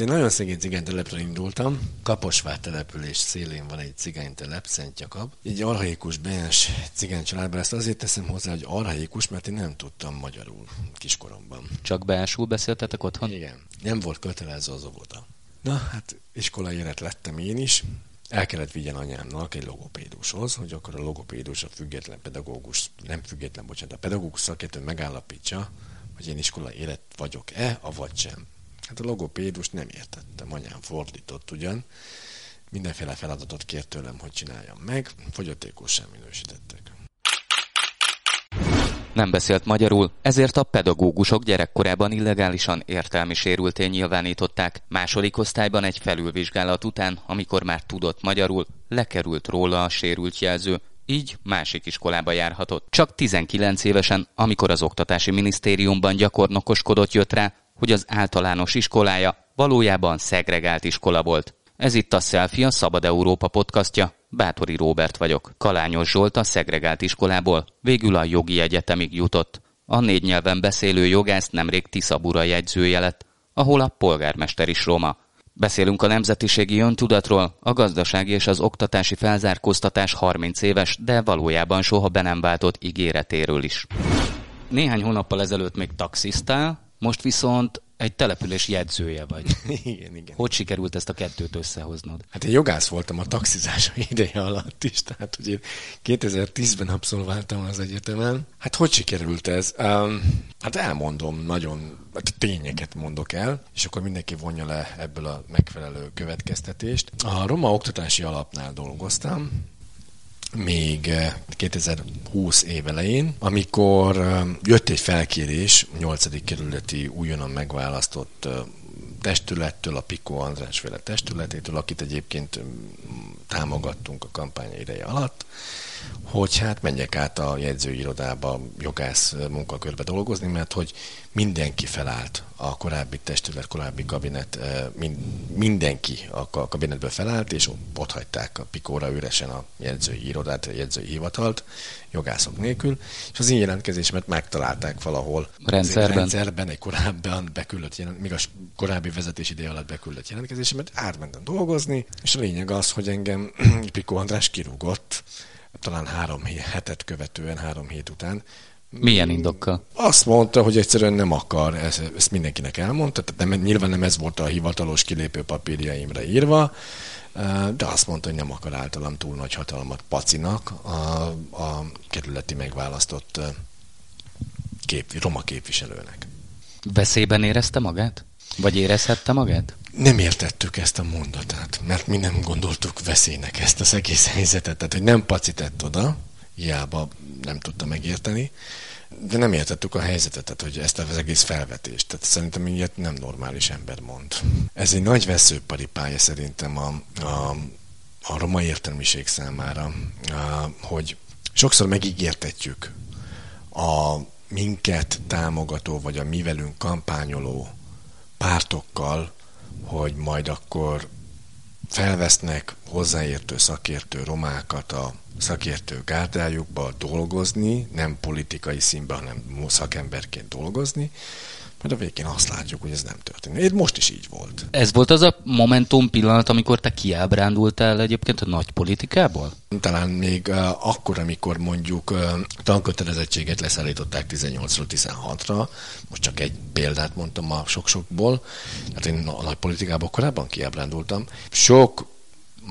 Én nagyon szegény cigánytelepről indultam. Kaposvár település szélén van egy cigánytelep, Szent Jakab. Egy arhaikus bens cigány családban ezt azért teszem hozzá, hogy arhaikus, mert én nem tudtam magyarul kiskoromban. Csak beásul beszéltetek otthon? Igen. Nem volt kötelező az óvoda. Na, hát iskolai élet lettem én is. El kellett vigyen anyámnak egy logopédushoz, hogy akkor a logopédus a független pedagógus, nem független, bocsánat, a pedagógus szakértő megállapítsa, hogy én iskolai élet vagyok-e, avagy sem. Hát a logopédus nem értettem, anyám fordított ugyan. Mindenféle feladatot kért tőlem, hogy csináljam meg, fogyatékos sem minősítettek. Nem beszélt magyarul, ezért a pedagógusok gyerekkorában illegálisan értelmi sérültén nyilvánították. Második osztályban egy felülvizsgálat után, amikor már tudott magyarul, lekerült róla a sérült jelző, így másik iskolába járhatott. Csak 19 évesen, amikor az Oktatási Minisztériumban gyakornokoskodott, jött rá, hogy az általános iskolája valójában szegregált iskola volt. Ez itt a Selfie, a Szabad Európa podcastja. Bátori Róbert vagyok. Kalányos Zsolt a szegregált iskolából végül a jogi egyetemig jutott. A négy nyelven beszélő jogász nemrég Tiszabura jegyzője lett, ahol a polgármester is roma. Beszélünk a nemzetiségi öntudatról, a gazdasági és az oktatási felzárkóztatás 30 éves, de valójában soha be nem váltott ígéretéről is. Néhány hónappal ezelőtt még taxisztál, most viszont egy település jegyzője vagy. igen, igen. Hogy sikerült ezt a kettőt összehoznod? Hát én jogász voltam a taxizás ideje alatt is, tehát hogy én 2010-ben abszolváltam az egyetemen. Hát hogy sikerült ez? Um, hát elmondom, nagyon hát tényeket mondok el, és akkor mindenki vonja le ebből a megfelelő következtetést. A Roma Oktatási Alapnál dolgoztam, még 2020 év elején, amikor jött egy felkérés 8. kerületi újonnan megválasztott testülettől, a Piko András féle testületétől, akit egyébként támogattunk a kampány ideje alatt, hogy hát menjek át a jegyzőirodába jogász munkakörbe dolgozni, mert hogy mindenki felállt a korábbi testület, korábbi kabinet, mindenki a kabinetből felállt, és ott hagyták a pikóra üresen a jegyzői irodát, a jegyzői hivatalt, jogászok nélkül, és az én jelentkezésemet megtalálták valahol. Rendszerben. rendszerben egy korábban beküldött, jelent, még a korábbi vezetés ideje alatt beküldött jelentkezésemet, átmentem dolgozni, és a lényeg az, hogy engem Pikó András kirúgott, talán három hetet követően, három hét után. Milyen indokkal? Azt mondta, hogy egyszerűen nem akar, ezt, ezt mindenkinek elmondta, tehát nem, nyilván nem ez volt a hivatalos kilépő papírjaimra írva, de azt mondta, hogy nem akar általam túl nagy hatalmat pacinak a, a kerületi megválasztott kép, roma képviselőnek. Veszélyben érezte magát? Vagy érezhette magát? Nem értettük ezt a mondatát, mert mi nem gondoltuk veszélynek ezt az egész helyzetet. Tehát, hogy nem pacitett oda, hiába nem tudta megérteni, de nem értettük a helyzetet, tehát, hogy ezt az egész felvetést. Tehát szerintem ilyet nem normális ember mond. Ez egy nagy veszőparipája szerintem a, a, a roma értelmiség számára, a, hogy sokszor megígértetjük a minket támogató, vagy a mi velünk kampányoló pártokkal, hogy majd akkor felvesznek hozzáértő szakértő romákat a szakértő gárdájukba dolgozni, nem politikai színben, hanem szakemberként dolgozni, majd a végén azt látjuk, hogy ez nem történik. Én most is így volt. Ez volt az a momentum pillanat, amikor te kiábrándultál egyébként a nagy politikából? Talán még uh, akkor, amikor mondjuk uh, tankötelezettséget leszállították 18-ról 16-ra, most csak egy példát mondtam a sok-sokból, hát én a nagy politikából korábban kiábrándultam. Sok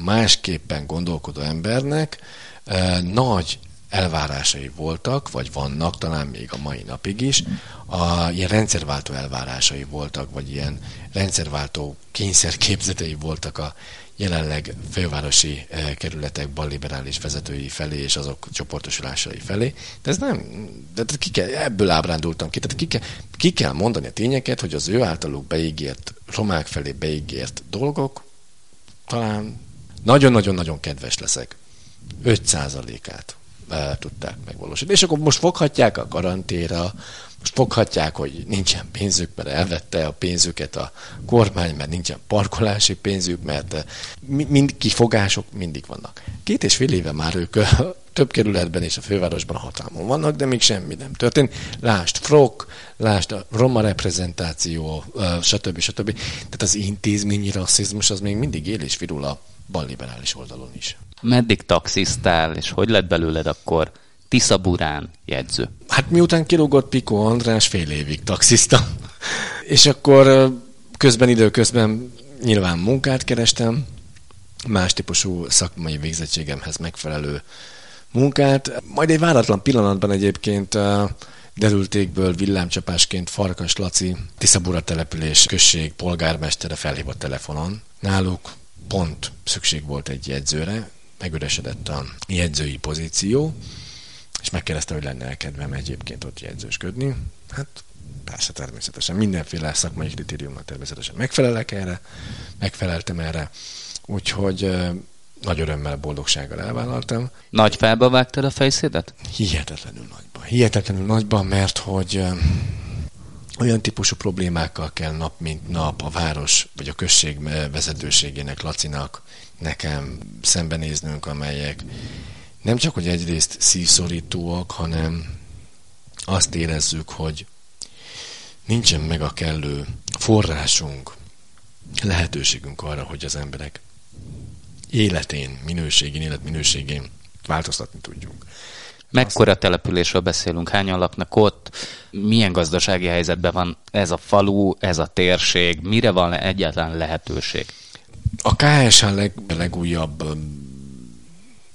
másképpen gondolkodó embernek uh, nagy elvárásai voltak, vagy vannak, talán még a mai napig is, a, ilyen rendszerváltó elvárásai voltak, vagy ilyen rendszerváltó kényszerképzetei voltak a jelenleg fővárosi eh, kerületek balliberális vezetői felé és azok csoportosulásai felé. De ez nem, de ki kell, ebből ábrándultam ki. Tehát ki kell, ki kell mondani a tényeket, hogy az ő általuk beígért, romák felé beígért dolgok talán nagyon-nagyon-nagyon kedves leszek. 5%-át tudták megvalósítani. És akkor most foghatják a karantéra, most foghatják, hogy nincsen pénzük, mert elvette a pénzüket a kormány, mert nincsen parkolási pénzük, mert mind, kifogások mindig vannak. Két és fél éve már ők több kerületben és a fővárosban hatalmon vannak, de még semmi nem történt. Lást Frok, lást a roma reprezentáció, stb. stb. Tehát az intézményi rasszizmus az még mindig él és virul a balliberális oldalon is. Meddig taxisztál, és hogy lett belőled akkor Tisza Burán jegyző? Hát miután kirúgott Piko András, fél évig taxiszta. és akkor közben időközben nyilván munkát kerestem, más típusú szakmai végzettségemhez megfelelő munkát. Majd egy váratlan pillanatban egyébként derültékből villámcsapásként Farkas Laci, Tiszabura település község polgármestere felhívott telefonon. Náluk pont szükség volt egy jegyzőre, megüresedett a jegyzői pozíció, és megkérdezte, hogy lenne kedvem egyébként ott jegyzősködni. Hát persze természetesen mindenféle szakmai kritériummal természetesen megfelelek erre, megfeleltem erre, úgyhogy nagy örömmel, boldogsággal elvállaltam. Nagy felbe vágtad a fejszédet? Hihetetlenül nagyban. Hihetetlenül nagyban, mert hogy olyan típusú problémákkal kell nap mint nap a város vagy a község vezetőségének, Lacinak, nekem szembenéznünk, amelyek nem csak, hogy egyrészt szívszorítóak, hanem azt érezzük, hogy nincsen meg a kellő forrásunk, lehetőségünk arra, hogy az emberek életén, minőségén, életminőségén változtatni tudjunk. Mekkora településről beszélünk? Hányan laknak ott? Milyen gazdasági helyzetben van ez a falu, ez a térség? Mire van egyáltalán lehetőség? A KSH leg, legújabb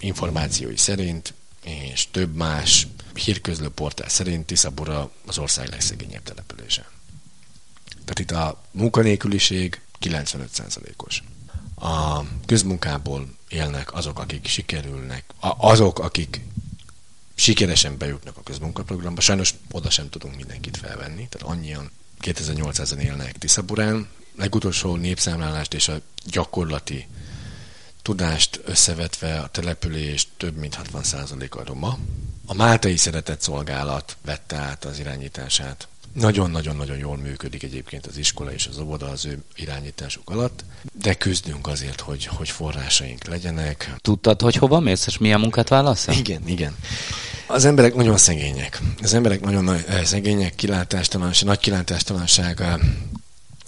információi szerint, és több más hírközlő portál szerint Tiszabura az ország legszegényebb települése. Tehát itt a munkanélküliség 95%-os. A közmunkából élnek azok, akik sikerülnek, azok, akik sikeresen bejutnak a közmunkaprogramba. Sajnos oda sem tudunk mindenkit felvenni, tehát annyian 2800-en élnek Tiszaburán. Legutolsó népszámlálást és a gyakorlati tudást összevetve a település több mint 60%-a roma. A Máltai Szeretett Szolgálat vette át az irányítását. Nagyon-nagyon-nagyon jól működik egyébként az iskola és az óvoda az ő irányításuk alatt, de küzdünk azért, hogy, hogy forrásaink legyenek. Tudtad, hogy hova mész, és milyen munkát válasz? Igen, igen. Az emberek nagyon szegények. Az emberek nagyon nagy, eh, szegények, kilátástalanság, nagy kilátástalanság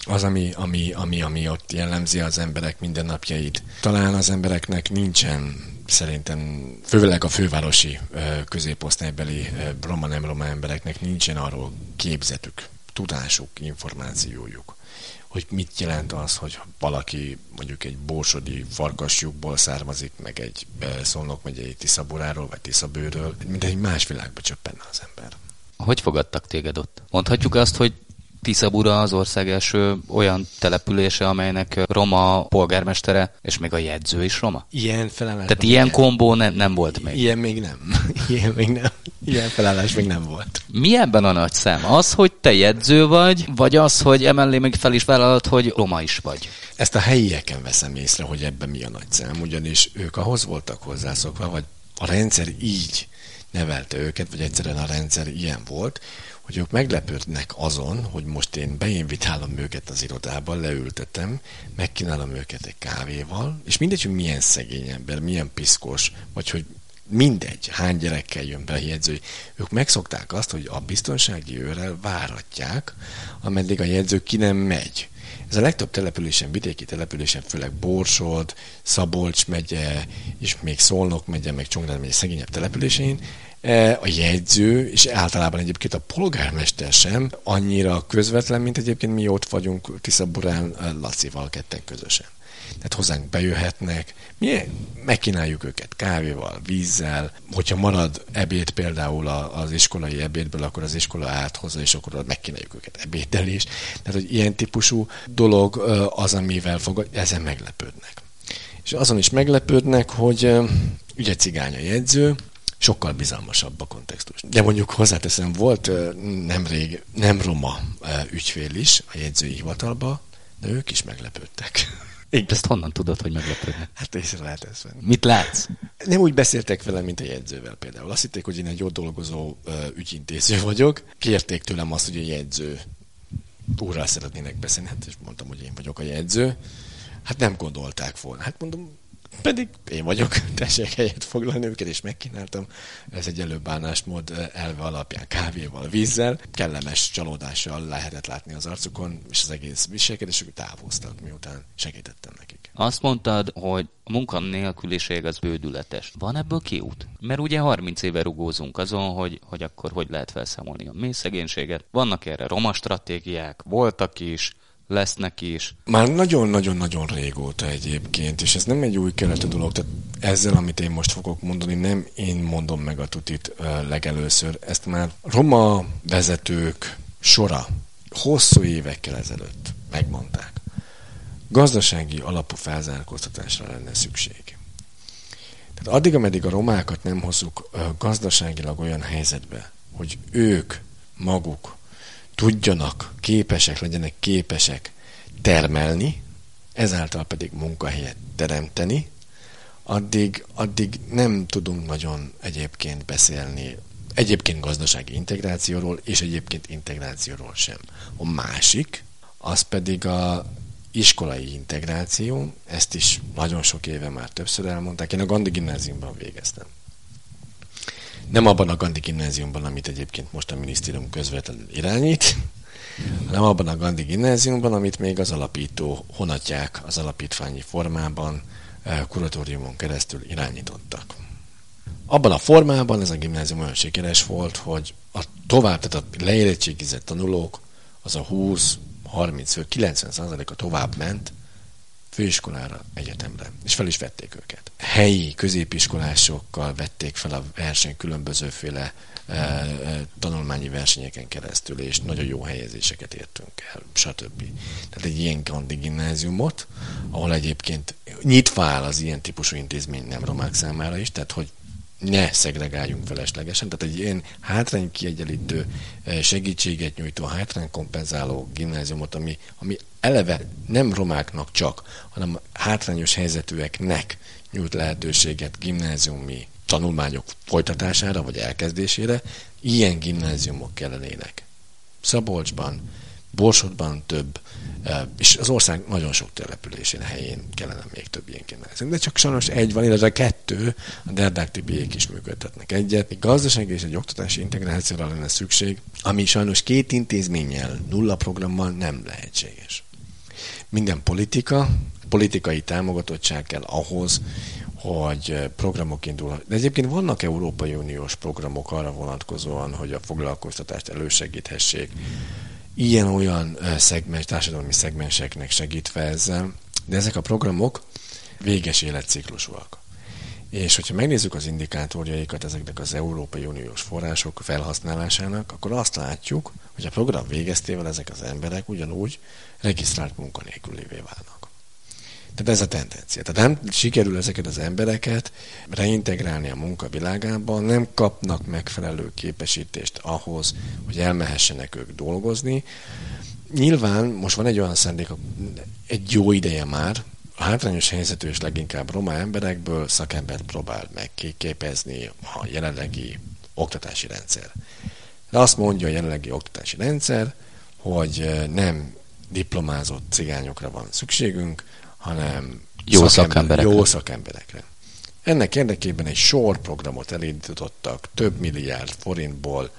az, ami, ami, ami, ami ott jellemzi az emberek mindennapjait. Talán az embereknek nincsen szerintem főleg a fővárosi középosztálybeli roma nem roma embereknek nincsen arról képzetük, tudásuk, információjuk, hogy mit jelent az, hogy valaki mondjuk egy bósodi farkasjukból származik, meg egy Szolnok megyei Tiszaburáról, vagy Tiszabőről, mint egy más világba csöppenne az ember. Hogy fogadtak téged ott? Mondhatjuk azt, hogy Tiszabura az ország első olyan települése, amelynek roma polgármestere, és még a jegyző is roma? Ilyen felállás. Tehát ilyen kombó ne, nem volt még. Ilyen még nem. Ilyen még nem. Ilyen felállás még nem volt. Mi ebben a nagy szám? Az, hogy te jegyző vagy, vagy az, hogy emellé még fel is vállalod, hogy roma is vagy? Ezt a helyieken veszem észre, hogy ebben mi a nagy szám, ugyanis ők ahhoz voltak hozzászokva, vagy a rendszer így nevelte őket, vagy egyszerűen a rendszer ilyen volt, hogy ők meglepődnek azon, hogy most én beinvitálom őket az irodába, leültetem, megkínálom őket egy kávéval, és mindegy, hogy milyen szegény ember, milyen piszkos, vagy hogy mindegy, hány gyerekkel jön be a jegyző. Ők megszokták azt, hogy a biztonsági őrrel váratják, ameddig a jegyző ki nem megy. Ez a legtöbb településen, vidéki településen, főleg Borsod, Szabolcs megye, és még Szolnok megye, meg Csongrád megye szegényebb településén, E, a jegyző, és általában egyébként a polgármester sem annyira közvetlen, mint egyébként mi ott vagyunk Tiszaburán e, Lacival ketten közösen. Tehát hozzánk bejöhetnek, mi megkínáljuk őket kávéval, vízzel, hogyha marad ebéd például az iskolai ebédből, akkor az iskola áthozza, és akkor megkínáljuk őket ebéddel is. Tehát, hogy ilyen típusú dolog az, amivel fog, ezen meglepődnek. És azon is meglepődnek, hogy ugye cigány a jegyző, sokkal bizalmasabb a kontextus. De mondjuk hozzáteszem, volt nemrég nem roma ügyfél is a jegyzői hivatalba, de ők is meglepődtek. Így ezt honnan tudod, hogy meglepődnek? Hát észre venni. Mit látsz? Nem úgy beszéltek vele, mint a jegyzővel például. Azt hitték, hogy én egy jó dolgozó ügyintéző vagyok. Kérték tőlem azt, hogy a jegyző úrral szeretnének beszélni. Hát és mondtam, hogy én vagyok a jegyző. Hát nem gondolták volna. Hát mondom, Pedig én vagyok, tessék helyet foglalni őket, és megkínáltam. Ez egy előbánásmód elve alapján kávéval, vízzel. Kellemes csalódással lehetett látni az arcukon, és az egész viselkedésük távoztak, miután segítettem nekik. Azt mondtad, hogy a munkanélküliség az bődületes. Van ebből kiút? Mert ugye 30 éve rugózunk azon, hogy, hogy akkor hogy lehet felszámolni a mély szegénységet. Vannak erre roma stratégiák, voltak is, lesznek is. Már nagyon-nagyon-nagyon régóta egyébként, és ez nem egy új keletű dolog, tehát ezzel, amit én most fogok mondani, nem én mondom meg a tutit legelőször, ezt már roma vezetők sora hosszú évekkel ezelőtt megmondták. Gazdasági alapú felzárkóztatásra lenne szükség. Tehát addig, ameddig a romákat nem hozzuk gazdaságilag olyan helyzetbe, hogy ők maguk tudjanak, képesek legyenek képesek termelni, ezáltal pedig munkahelyet teremteni, addig, addig nem tudunk nagyon egyébként beszélni egyébként gazdasági integrációról, és egyébként integrációról sem. A másik, az pedig a iskolai integráció, ezt is nagyon sok éve már többször elmondták. Én a Gandhi gimnáziumban végeztem. Nem abban a Gandhi gimnáziumban, amit egyébként most a minisztérium közvetlenül irányít, hanem abban a Gandhi gimnáziumban, amit még az alapító honatják az alapítványi formában eh, kuratóriumon keresztül irányítottak. Abban a formában ez a gimnázium olyan sikeres volt, hogy a tovább, tehát a leérettségizett tanulók, az a 20, 30, 90 a tovább ment, főiskolára, egyetemre, és fel is vették őket. Helyi középiskolásokkal vették fel a verseny különbözőféle e, tanulmányi versenyeken keresztül, és nagyon jó helyezéseket értünk el, stb. Tehát egy ilyen Gandhi gimnáziumot, ahol egyébként nyitva áll az ilyen típusú intézmény nem romák számára is, tehát hogy ne szegregáljunk feleslegesen, tehát egy ilyen hátrány kiegyenlítő eh, segítséget nyújtó, hátrány kompenzáló gimnáziumot, ami, ami eleve nem romáknak csak, hanem hátrányos helyzetűeknek nyújt lehetőséget gimnáziumi tanulmányok folytatására vagy elkezdésére, ilyen gimnáziumok kellenének. Szabolcsban, Borsodban több, és az ország nagyon sok településén, helyén kellene még több ilyen gimnázium. De csak sajnos egy van, illetve kettő, a Derdák Tibiék is működtetnek egyet. Egy gazdasági és egy oktatási integrációra lenne szükség, ami sajnos két intézménnyel, nulla programmal nem lehetséges. Minden politika, politikai támogatottság kell ahhoz, hogy programok indulnak. De egyébként vannak Európai Uniós programok arra vonatkozóan, hogy a foglalkoztatást elősegíthessék ilyen-olyan szegmens, társadalmi szegmenseknek segítve ezzel, de ezek a programok véges életciklusúak. És hogyha megnézzük az indikátorjaikat ezeknek az Európai Uniós források felhasználásának, akkor azt látjuk, hogy a program végeztével ezek az emberek ugyanúgy regisztrált munkanélkülévé válnak. Tehát ez a tendencia. Tehát nem sikerül ezeket az embereket reintegrálni a munkavilágában, nem kapnak megfelelő képesítést ahhoz, hogy elmehessenek ők dolgozni. Nyilván most van egy olyan szándék, egy jó ideje már, a hátrányos helyzetű és leginkább roma emberekből szakembert próbál meg kiképezni a jelenlegi oktatási rendszer. De azt mondja a jelenlegi oktatási rendszer, hogy nem diplomázott cigányokra van szükségünk, hanem jó szakemberekre. Jó szakemberekre. Ennek érdekében egy sor programot elindítottak több milliárd forintból,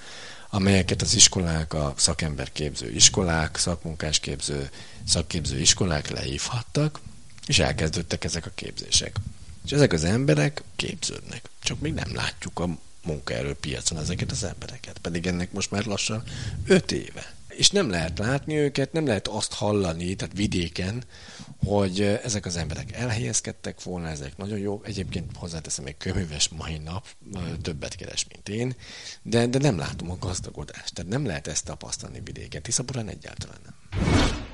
amelyeket az iskolák, a szakemberképző iskolák, szakmunkásképző, szakképző iskolák leívhattak, és elkezdődtek ezek a képzések. És ezek az emberek képződnek. Csak még nem látjuk a munkaerőpiacon ezeket az embereket. Pedig ennek most már lassan öt éve. És nem lehet látni őket, nem lehet azt hallani, tehát vidéken, hogy ezek az emberek elhelyezkedtek volna, ezek nagyon jó. Egyébként hozzáteszem, egy köműves mai nap többet keres, mint én, de, de nem látom a gazdagodást. Tehát nem lehet ezt tapasztalni vidéken. Tiszaburán egyáltalán nem.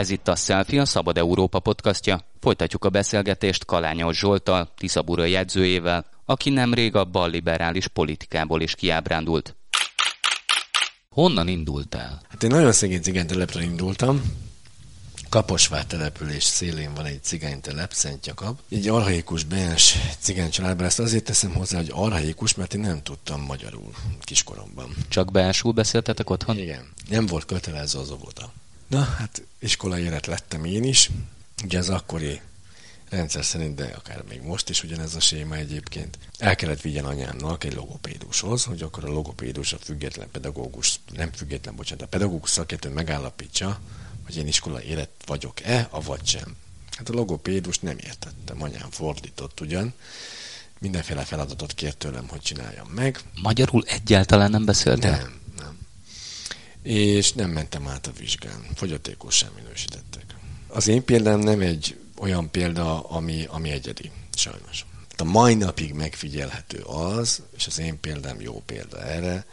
Ez itt a Selfie, a Szabad Európa podcastja. Folytatjuk a beszélgetést Kalányos Zsoltal, Tiszabura jegyzőjével, aki nemrég a balliberális politikából is kiábrándult. Honnan indultál? Hát én nagyon szegény telepről indultam. Kaposvár település szélén van egy cigánytelep, Szent Jakab. Egy arhaikus bens cigány családban. Ezt azért teszem hozzá, hogy arhaikus, mert én nem tudtam magyarul kiskoromban. Csak bensul beszéltetek otthon? Igen. Nem volt kötelező az óvoda. Na, hát iskolai élet lettem én is. Ugye az akkori rendszer szerint, de akár még most is ugyanez a séma egyébként. El kellett vigyen anyámnak egy logopédushoz, hogy akkor a logopédus a független pedagógus, nem független, bocsánat, a pedagógus szakértő megállapítsa, hogy én iskola élet vagyok-e, avagy sem. Hát a logopédus nem értettem, anyám fordított ugyan, mindenféle feladatot kért tőlem, hogy csináljam meg. Magyarul egyáltalán nem beszéltél? Nem. És nem mentem át a vizsgán. Fogyatékos sem minősítettek. Az én példám nem egy olyan példa, ami, ami egyedi, sajnos. A mai napig megfigyelhető az, és az én példám jó példa erre,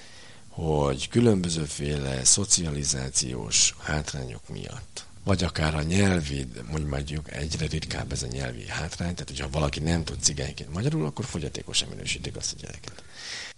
hogy különbözőféle szocializációs hátrányok miatt, vagy akár a nyelvi, mondjuk egyre ritkább ez a nyelvi hátrány, tehát hogyha valaki nem tud cigányként magyarul, akkor fogyatékosan minősítik azt a gyereket.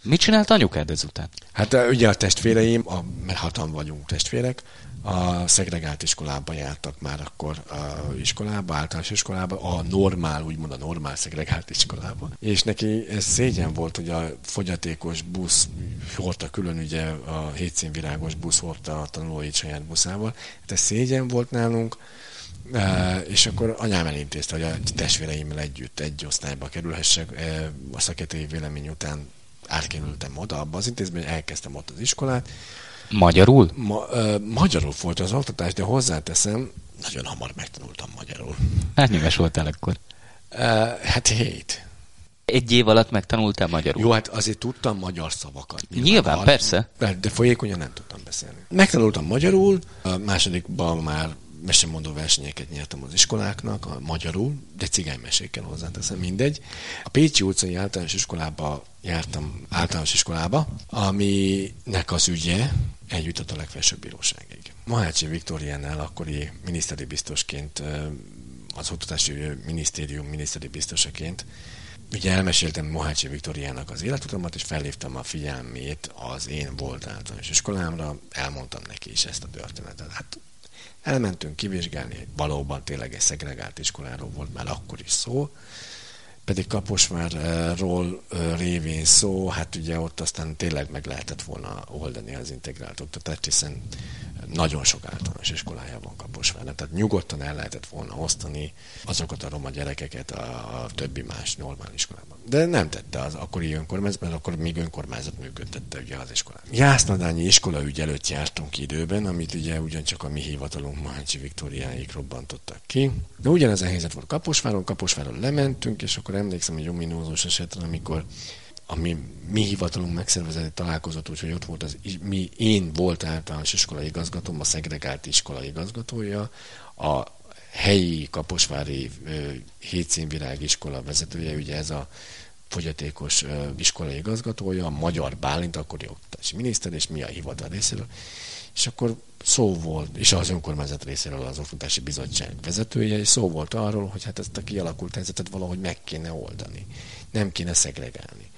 Mit csinált anyukád ezután? Hát ugye a testvéreim, a, mert hatan vagyunk testvérek, a szegregált iskolába jártak már akkor a iskolába, általános iskolába, a normál, úgymond a normál szegregált iskolába. És neki ez szégyen volt, hogy a fogyatékos busz hordta külön, ugye a hétszínvirágos busz hordta a tanulóit saját buszával. Hát ez szégyen volt nálunk, e, és akkor anyám elintézte, hogy a testvéreimmel együtt egy osztályba kerülhessek. E, a szakértői vélemény után átkerültem oda abba az intézménybe, elkezdtem ott az iskolát, Magyarul? Ma, uh, magyarul volt az oktatás, de hozzáteszem, nagyon hamar megtanultam magyarul. Hány éves voltál akkor? Uh, hát hét. Egy év alatt megtanultál magyarul? Jó, hát azért tudtam magyar szavakat. Nyilván, Nyilván persze. De folyékonyan nem tudtam beszélni. Megtanultam magyarul, a másodikban már mesemondó versenyeket nyertem az iskoláknak, a magyarul, de cigánymesékkel hozzáteszem, mindegy. A Pécsi utcai általános iskolába jártam általános iskolába, aminek az ügye eljutott a legfelsőbb bíróságig. Mahácsi Viktoriánál akkori miniszteri biztosként, az Oktatási Minisztérium miniszteri biztosaként Ugye elmeséltem Mohácsi Viktoriának az életutamat, és felhívtam a figyelmét az én volt általános iskolámra, elmondtam neki is ezt a történetet. Hát elmentünk kivizsgálni, valóban tényleg egy szegregált iskoláról volt már akkor is szó, pedig Kaposvárról révén szó, hát ugye ott aztán tényleg meg lehetett volna oldani az integrált oktatást, hiszen nagyon sok általános iskolája van Kaposvárnak, tehát nyugodtan el lehetett volna osztani azokat a roma gyerekeket a, a többi más normál iskolában. De nem tette az akkori önkormányzat, mert akkor még önkormányzat működtette ugye az iskolát. Jásznadányi iskolaügy előtt jártunk időben, amit ugye ugyancsak a mi hivatalunk Mahácsi Viktóriáig robbantottak ki. De ugyanez a helyzet volt Kaposváron, Kaposváron lementünk, és akkor emlékszem egy ominózus esetre, amikor ami mi hivatalunk megszervezett találkozott, úgyhogy ott volt az, mi, én volt általános iskolai igazgatóm, a szegregált iskolai igazgatója, a helyi Kaposvári Hétszínvirág iskola vezetője, ugye ez a fogyatékos iskolai igazgatója, a Magyar Bálint, akkori oktatási miniszter, és mi a hivatal részéről. És akkor szó volt, és az önkormányzat részéről az oktatási bizottság vezetője, és szó volt arról, hogy hát ezt a kialakult helyzetet valahogy meg kéne oldani. Nem kéne szegregálni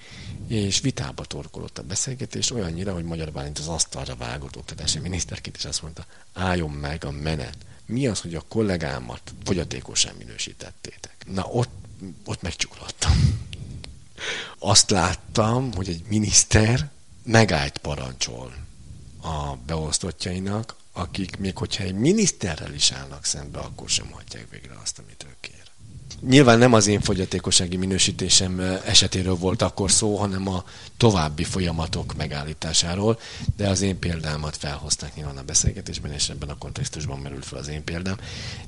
és vitába torkolott a beszélgetés olyannyira, hogy Magyar Bálint az asztalra vágott oktatási miniszterként, és azt mondta, álljon meg a menet. Mi az, hogy a kollégámat fogyatékosan minősítettétek? Na, ott, ott megcsuklottam. Azt láttam, hogy egy miniszter megállt parancsol a beosztottjainak, akik még hogyha egy miniszterrel is állnak szembe, akkor sem hagyják végre azt, amit ő kér. Nyilván nem az én fogyatékossági minősítésem esetéről volt akkor szó, hanem a további folyamatok megállításáról, de az én példámat felhozták nyilván a beszélgetésben, és ebben a kontextusban merült fel az én példám.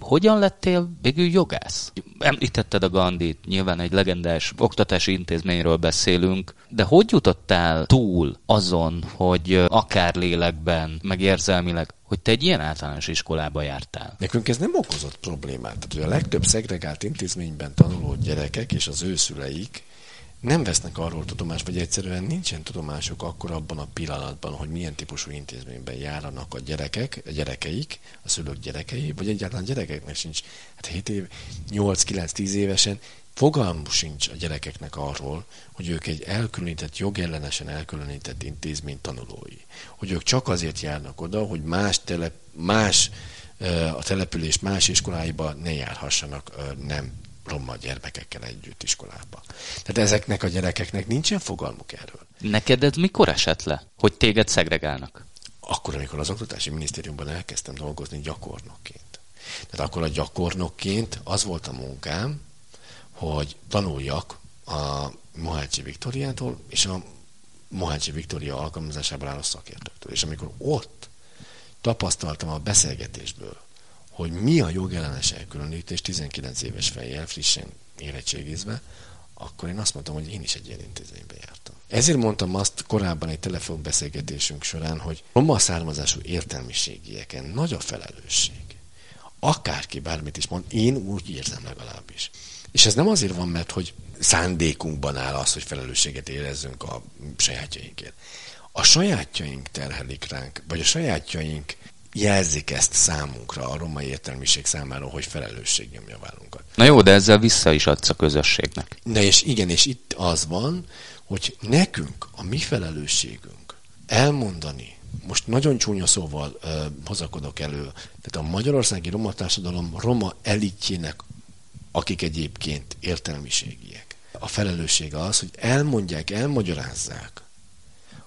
Hogyan lettél végül jogász? Említetted a Gandit, nyilván egy legendás oktatási intézményről beszélünk, de hogy jutottál túl azon, hogy akár lélekben, meg érzelmileg hogy te egy ilyen általános iskolába jártál. Nekünk ez nem okozott problémát. Tehát, hogy a legtöbb szegregált intézményben tanuló gyerekek és az ő szüleik nem vesznek arról tudomást, vagy egyszerűen nincsen tudomásuk akkor abban a pillanatban, hogy milyen típusú intézményben járanak a gyerekek, a gyerekeik, a szülők gyerekei, vagy egyáltalán gyerekeknek sincs. Hát 7 év, 8-9-10 évesen Fogalmuk sincs a gyerekeknek arról, hogy ők egy elkülönített, jogellenesen elkülönített intézmény tanulói. Hogy ők csak azért járnak oda, hogy más, telep, más a település más iskoláiba ne járhassanak nem roma gyermekekkel együtt iskolába. Tehát ezeknek a gyerekeknek nincsen fogalmuk erről. Neked ez mikor esett le, hogy téged szegregálnak? Akkor, amikor az Oktatási Minisztériumban elkezdtem dolgozni gyakornokként. Tehát akkor a gyakornokként az volt a munkám, hogy tanuljak a Mohácsi Viktoriától és a Mohácsi Viktoria alkalmazásában álló szakértőktől. És amikor ott tapasztaltam a beszélgetésből, hogy mi a jogellenes elkülönítés 19 éves fejjel, frissen érettségizve, akkor én azt mondtam, hogy én is egy ilyen intézménybe jártam. Ezért mondtam azt korábban egy telefonbeszélgetésünk során, hogy roma származású értelmiségieken nagy a felelősség. Akárki bármit is mond, én úgy érzem legalábbis. És ez nem azért van, mert hogy szándékunkban áll az, hogy felelősséget érezzünk a sajátjainkért. A sajátjaink terhelik ránk, vagy a sajátjaink jelzik ezt számunkra, a romai értelmiség számára, hogy felelősség nyomja vállunkat. Na jó, de ezzel vissza is adsz a közösségnek. Na és igen, és itt az van, hogy nekünk, a mi felelősségünk elmondani, most nagyon csúnya szóval uh, hozakodok elő, tehát a magyarországi roma társadalom roma elitjének, akik egyébként értelmiségiek. A felelőssége az, hogy elmondják, elmagyarázzák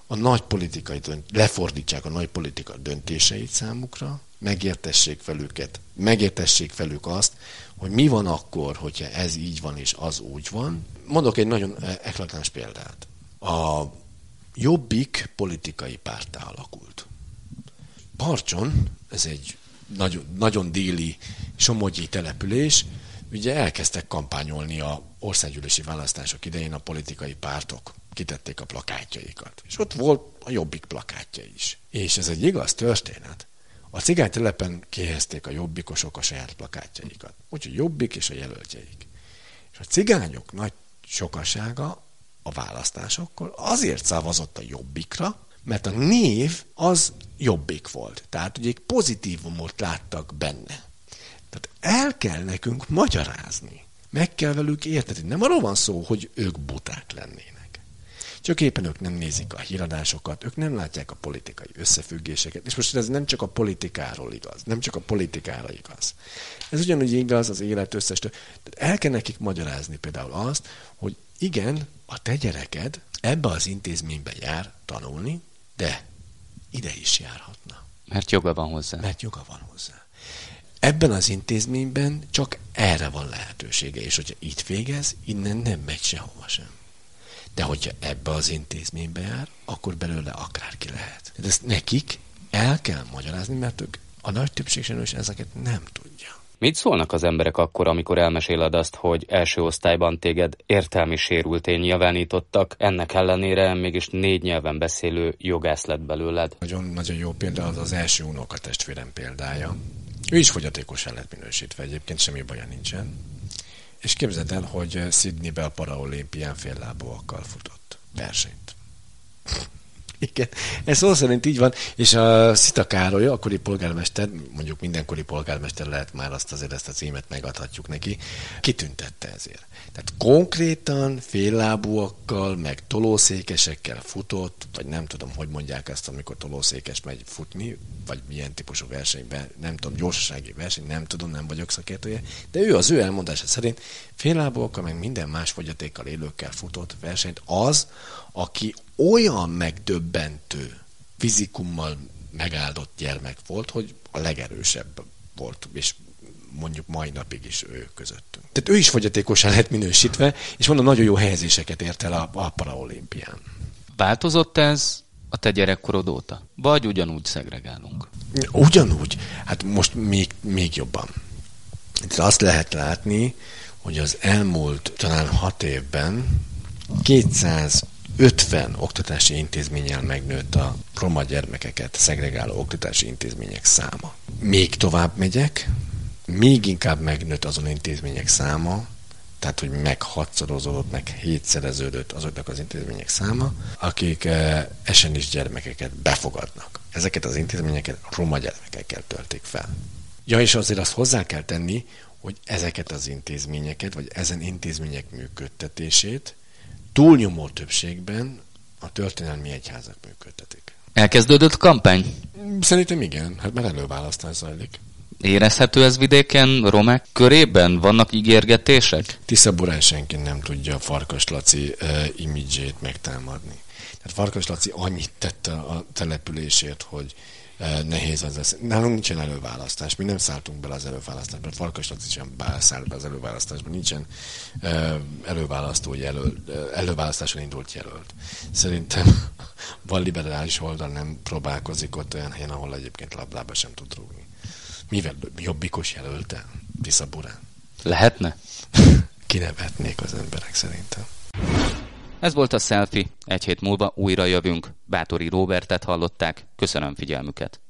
a nagy politikai dönt, lefordítsák a nagy politika döntéseit számukra, megértessék velüket, megértessék velük azt, hogy mi van akkor, hogyha ez így van és az úgy van. Mondok egy nagyon eklatáns példát. A Jobbik politikai pártá alakult. Parcson, ez egy nagyon, nagyon déli somogyi település, ugye elkezdtek kampányolni a országgyűlési választások idején a politikai pártok kitették a plakátjaikat. És ott volt a jobbik plakátja is. És ez egy igaz történet. A cigány telepen kihezték a jobbikosok a saját plakátjaikat. Úgyhogy jobbik és a jelöltjeik. És a cigányok nagy sokasága a választásokkor azért szavazott a jobbikra, mert a név az jobbik volt. Tehát ugye egy pozitívumot láttak benne. Tehát el kell nekünk magyarázni. Meg kell velük érteni. Nem arról van szó, hogy ők buták lennének. Csak éppen ők nem nézik a híradásokat, ők nem látják a politikai összefüggéseket. És most ez nem csak a politikáról igaz, nem csak a politikára igaz. Ez ugyanúgy igaz az élet összes. Tehát el kell nekik magyarázni például azt, hogy igen, a te gyereked ebbe az intézménybe jár tanulni, de ide is járhatna. Mert joga van hozzá. Mert joga van hozzá. Ebben az intézményben csak erre van lehetősége, és hogyha itt végez, innen nem megy sehova sem. De hogyha ebbe az intézménybe jár, akkor belőle akárki lehet. De ezt nekik el kell magyarázni, mert ők a nagy többség sajnos ezeket nem tudja. Mit szólnak az emberek akkor, amikor elmeséled azt, hogy első osztályban téged értelmi sérültény nyilvánítottak, ennek ellenére mégis négy nyelven beszélő jogász lett belőled? Nagyon, nagyon jó példa az az első unokatestvérem példája. Ő is fogyatékosan lett minősítve, egyébként semmi baja nincsen. És képzeld el, hogy Sydneybe a paraolimpián féllábúakkal futott versenyt. Igen, ez szó szerint így van, és a Szita Károly, akkori polgármester, mondjuk mindenkori polgármester lehet már azt azért ezt a címet megadhatjuk neki, kitüntette ezért. Tehát konkrétan féllábúakkal, meg tolószékesekkel futott, vagy nem tudom, hogy mondják ezt, amikor tolószékes megy futni, vagy milyen típusú versenyben, nem tudom, gyorsasági verseny, nem tudom, nem vagyok szakértője, de ő az ő elmondása szerint féllábúakkal, meg minden más fogyatékkal élőkkel futott versenyt az, aki olyan megdöbbentő fizikummal megáldott gyermek volt, hogy a legerősebb volt, és mondjuk mai napig is ő közöttünk. Tehát ő is fogyatékosan lett minősítve, és mondom, nagyon jó helyezéseket ért el a, a paraolimpián. Változott ez a te gyerekkorod óta? Vagy ugyanúgy szegregálunk? Ugyanúgy. Hát most még, még jobban. Itt azt lehet látni, hogy az elmúlt talán hat évben 200 50 oktatási intézménnyel megnőtt a roma gyermekeket szegregáló oktatási intézmények száma. Még tovább megyek, még inkább megnőtt azon intézmények száma, tehát hogy meg hatszorozódott, meg hétszereződött azoknak az intézmények száma, akik eh, esenis gyermekeket befogadnak. Ezeket az intézményeket roma gyermekekkel töltik fel. Ja, és azért azt hozzá kell tenni, hogy ezeket az intézményeket, vagy ezen intézmények működtetését túlnyomó többségben a történelmi egyházak működtetik. Elkezdődött kampány? Szerintem igen, hát már előválasztás zajlik. Érezhető ez vidéken, romák körében? Vannak ígérgetések? Tiszaburán senki nem tudja a Farkas Laci uh, imidzsét megtámadni. Tehát Farkas Laci annyit tette a településért, hogy nehéz az lesz. Nálunk nincsen előválasztás, mi nem szálltunk bele az előválasztásba. Farkas Laci sem szállt be az előválasztásba, nincsen uh, előválasztó jelölt, uh, előválasztáson indult jelölt. Szerintem van liberális oldal nem próbálkozik ott olyan helyen, ahol egyébként labdába sem tud rúgni. Mivel jobbikos jelölte Tiszaburán? Lehetne? Kinevetnék az emberek szerintem. Ez volt a selfie. Egy hét múlva újra jövünk. Bátori Robertet hallották. Köszönöm figyelmüket.